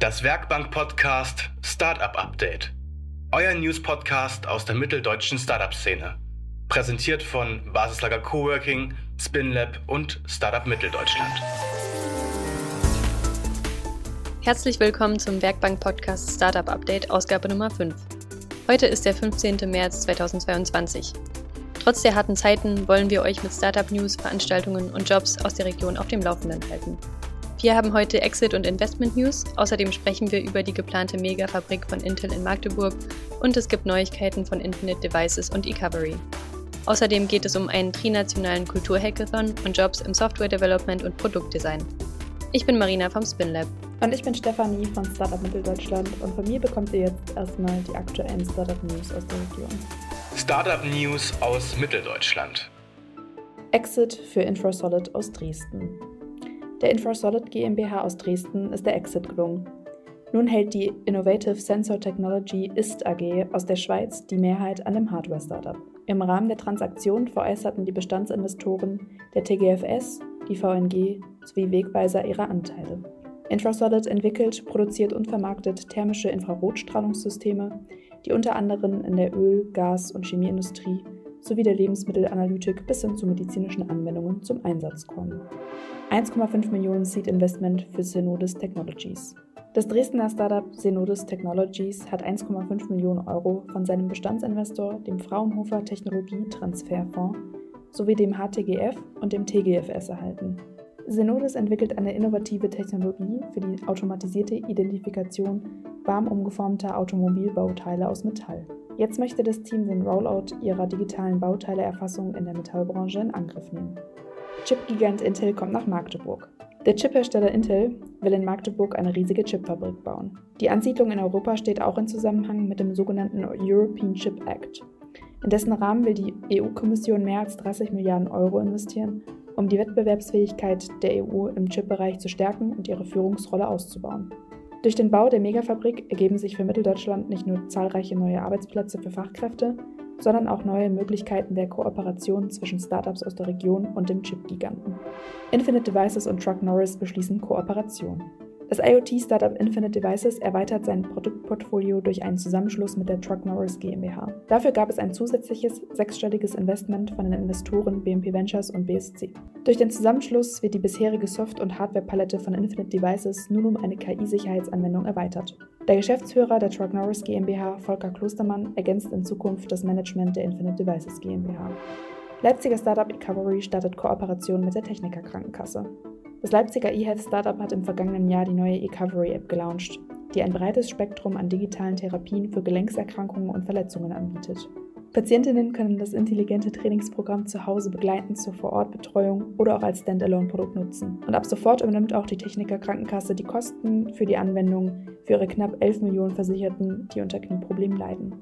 Das Werkbank-Podcast Startup Update. Euer News-Podcast aus der mitteldeutschen Startup-Szene. Präsentiert von Basislager Coworking, SpinLab und Startup Mitteldeutschland. Herzlich willkommen zum Werkbank-Podcast Startup Update, Ausgabe Nummer 5. Heute ist der 15. März 2022. Trotz der harten Zeiten wollen wir euch mit Startup-News, Veranstaltungen und Jobs aus der Region auf dem Laufenden halten. Wir haben heute Exit- und Investment-News. Außerdem sprechen wir über die geplante Megafabrik von Intel in Magdeburg und es gibt Neuigkeiten von Infinite Devices und eCovery. Außerdem geht es um einen trinationalen Kulturhackathon und Jobs im Software-Development und Produktdesign. Ich bin Marina vom SpinLab. Und ich bin Stefanie von Startup Mitteldeutschland und von mir bekommt ihr jetzt erstmal die aktuellen Startup News aus der Region. Startup News aus Mitteldeutschland. Exit für Infrasolid aus Dresden. Der Infrasolid GmbH aus Dresden ist der Exit gelungen. Nun hält die Innovative Sensor Technology IST AG aus der Schweiz die Mehrheit an dem Hardware-Startup. Im Rahmen der Transaktion veräußerten die Bestandsinvestoren der TGFS, die VNG sowie Wegweiser ihre Anteile. Infrasolid entwickelt, produziert und vermarktet thermische Infrarotstrahlungssysteme, die unter anderem in der Öl-, Gas- und Chemieindustrie sowie der Lebensmittelanalytik bis hin zu medizinischen Anwendungen zum Einsatz kommen. 1,5 Millionen Seed Investment für Synodis Technologies. Das Dresdner Startup Synodis Technologies hat 1,5 Millionen Euro von seinem Bestandsinvestor, dem Fraunhofer Technologietransferfonds, sowie dem HTGF und dem TGFS erhalten. Synodis entwickelt eine innovative Technologie für die automatisierte Identifikation warm umgeformter Automobilbauteile aus Metall. Jetzt möchte das Team den Rollout ihrer digitalen Bauteileerfassung in der Metallbranche in Angriff nehmen. Chipgigant Intel kommt nach Magdeburg. Der Chiphersteller Intel will in Magdeburg eine riesige Chipfabrik bauen. Die Ansiedlung in Europa steht auch in Zusammenhang mit dem sogenannten European Chip Act. In dessen Rahmen will die EU-Kommission mehr als 30 Milliarden Euro investieren, um die Wettbewerbsfähigkeit der EU im Chipbereich zu stärken und ihre Führungsrolle auszubauen. Durch den Bau der Megafabrik ergeben sich für Mitteldeutschland nicht nur zahlreiche neue Arbeitsplätze für Fachkräfte, sondern auch neue Möglichkeiten der Kooperation zwischen Startups aus der Region und dem Chip-Giganten. Infinite Devices und Truck Norris beschließen Kooperation. Das IoT-Startup Infinite Devices erweitert sein Produktportfolio durch einen Zusammenschluss mit der Truck Norris GmbH. Dafür gab es ein zusätzliches sechsstelliges Investment von den Investoren BMP Ventures und BSC. Durch den Zusammenschluss wird die bisherige Soft- und Hardware-Palette von Infinite Devices nun um eine KI-Sicherheitsanwendung erweitert. Der Geschäftsführer der Truck Norris GmbH, Volker Klostermann, ergänzt in Zukunft das Management der Infinite Devices GmbH. Leipziger Startup Recovery startet Kooperation mit der Techniker Krankenkasse. Das Leipziger eHealth-Startup hat im vergangenen Jahr die neue eCovery-App gelauncht, die ein breites Spektrum an digitalen Therapien für Gelenkserkrankungen und Verletzungen anbietet. Patientinnen können das intelligente Trainingsprogramm zu Hause begleitend zur Vorortbetreuung oder auch als Standalone-Produkt nutzen. Und ab sofort übernimmt auch die Techniker Krankenkasse die Kosten für die Anwendung für ihre knapp 11 Millionen Versicherten, die unter Knieproblemen leiden.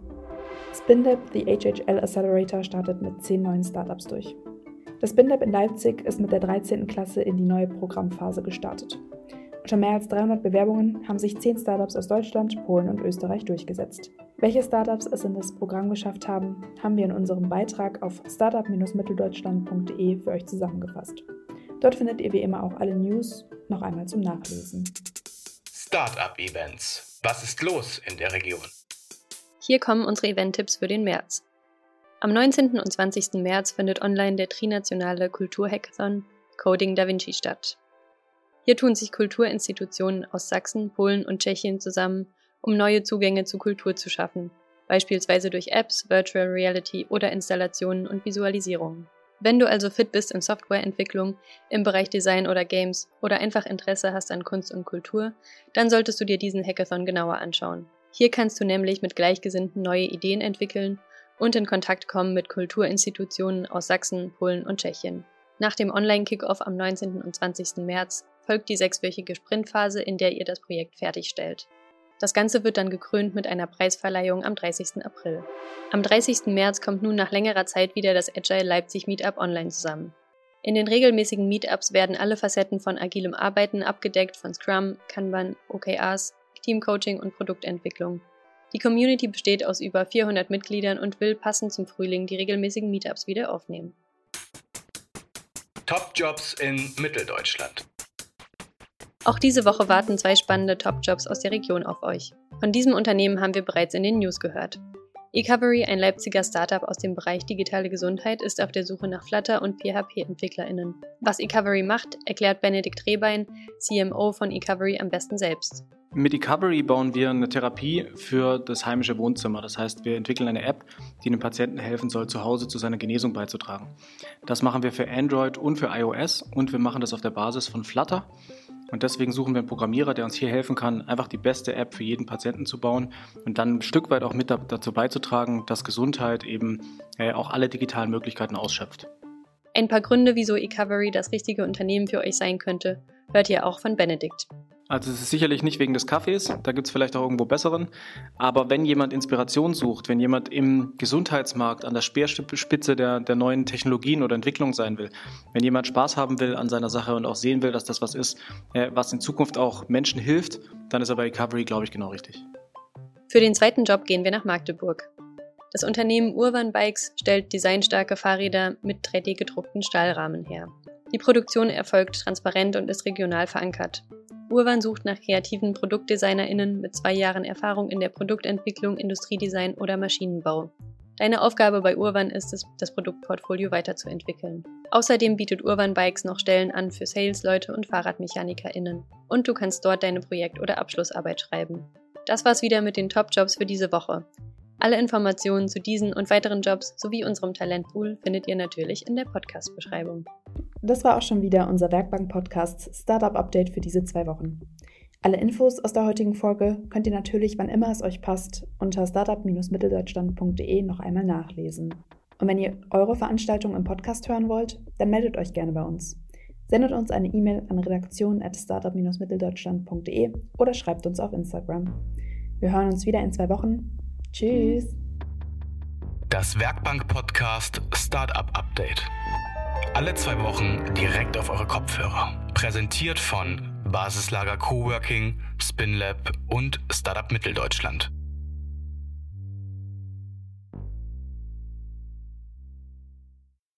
SpinLab, the HHL Accelerator, startet mit 10 neuen Startups durch. Das BINLab in Leipzig ist mit der 13. Klasse in die neue Programmphase gestartet. Unter mehr als 300 Bewerbungen haben sich 10 Startups aus Deutschland, Polen und Österreich durchgesetzt. Welche Startups es in das Programm geschafft haben, haben wir in unserem Beitrag auf startup-mitteldeutschland.de für euch zusammengefasst. Dort findet ihr wie immer auch alle News noch einmal zum Nachlesen. Startup Events. Was ist los in der Region? Hier kommen unsere Event-Tipps für den März. Am 19. und 20. März findet online der trinationale Kulturhackathon Coding Da Vinci statt. Hier tun sich Kulturinstitutionen aus Sachsen, Polen und Tschechien zusammen, um neue Zugänge zu Kultur zu schaffen, beispielsweise durch Apps, Virtual Reality oder Installationen und Visualisierungen. Wenn du also fit bist in Softwareentwicklung, im Bereich Design oder Games oder einfach Interesse hast an Kunst und Kultur, dann solltest du dir diesen Hackathon genauer anschauen. Hier kannst du nämlich mit Gleichgesinnten neue Ideen entwickeln und in Kontakt kommen mit Kulturinstitutionen aus Sachsen, Polen und Tschechien. Nach dem Online-Kickoff am 19. und 20. März folgt die sechswöchige Sprintphase, in der ihr das Projekt fertigstellt. Das Ganze wird dann gekrönt mit einer Preisverleihung am 30. April. Am 30. März kommt nun nach längerer Zeit wieder das Agile Leipzig Meetup online zusammen. In den regelmäßigen Meetups werden alle Facetten von agilem Arbeiten abgedeckt, von Scrum, Kanban, OKRs, Teamcoaching und Produktentwicklung. Die Community besteht aus über 400 Mitgliedern und will passend zum Frühling die regelmäßigen Meetups wieder aufnehmen. Top-Jobs in Mitteldeutschland. Auch diese Woche warten zwei spannende Top-Jobs aus der Region auf euch. Von diesem Unternehmen haben wir bereits in den News gehört. eCovery, ein Leipziger Startup aus dem Bereich digitale Gesundheit, ist auf der Suche nach Flutter- und PHP-EntwicklerInnen. Was eCovery macht, erklärt Benedikt Rehbein, CMO von eCovery, am besten selbst. Mit eCovery bauen wir eine Therapie für das heimische Wohnzimmer. Das heißt, wir entwickeln eine App, die dem Patienten helfen soll, zu Hause zu seiner Genesung beizutragen. Das machen wir für Android und für iOS und wir machen das auf der Basis von Flutter. Und deswegen suchen wir einen Programmierer, der uns hier helfen kann, einfach die beste App für jeden Patienten zu bauen und dann ein Stück weit auch mit dazu beizutragen, dass Gesundheit eben äh, auch alle digitalen Möglichkeiten ausschöpft. Ein paar Gründe, wieso eCovery das richtige Unternehmen für euch sein könnte, hört ihr auch von Benedikt. Also es ist sicherlich nicht wegen des Kaffees, da gibt es vielleicht auch irgendwo besseren. Aber wenn jemand Inspiration sucht, wenn jemand im Gesundheitsmarkt an der Speerspitze der, der neuen Technologien oder Entwicklung sein will, wenn jemand Spaß haben will an seiner Sache und auch sehen will, dass das was ist, äh, was in Zukunft auch Menschen hilft, dann ist er bei Recovery, glaube ich, genau richtig. Für den zweiten Job gehen wir nach Magdeburg. Das Unternehmen Urban Bikes stellt designstarke Fahrräder mit 3D gedruckten Stahlrahmen her. Die Produktion erfolgt transparent und ist regional verankert. Urban sucht nach kreativen ProduktdesignerInnen mit zwei Jahren Erfahrung in der Produktentwicklung, Industriedesign oder Maschinenbau. Deine Aufgabe bei Urban ist es, das Produktportfolio weiterzuentwickeln. Außerdem bietet Urban Bikes noch Stellen an für Salesleute und FahrradmechanikerInnen. Und du kannst dort deine Projekt- oder Abschlussarbeit schreiben. Das war's wieder mit den Top-Jobs für diese Woche. Alle Informationen zu diesen und weiteren Jobs sowie unserem Talentpool findet ihr natürlich in der Podcast-Beschreibung. Das war auch schon wieder unser Werkbank-Podcast Startup Update für diese zwei Wochen. Alle Infos aus der heutigen Folge könnt ihr natürlich, wann immer es euch passt, unter startup-mitteldeutschland.de noch einmal nachlesen. Und wenn ihr eure Veranstaltung im Podcast hören wollt, dann meldet euch gerne bei uns. Sendet uns eine E-Mail an redaktion.startup-mitteldeutschland.de oder schreibt uns auf Instagram. Wir hören uns wieder in zwei Wochen. Tschüss. Das Werkbank-Podcast Startup Update. Alle zwei Wochen direkt auf eure Kopfhörer. Präsentiert von Basislager Coworking, Spinlab und Startup Mitteldeutschland.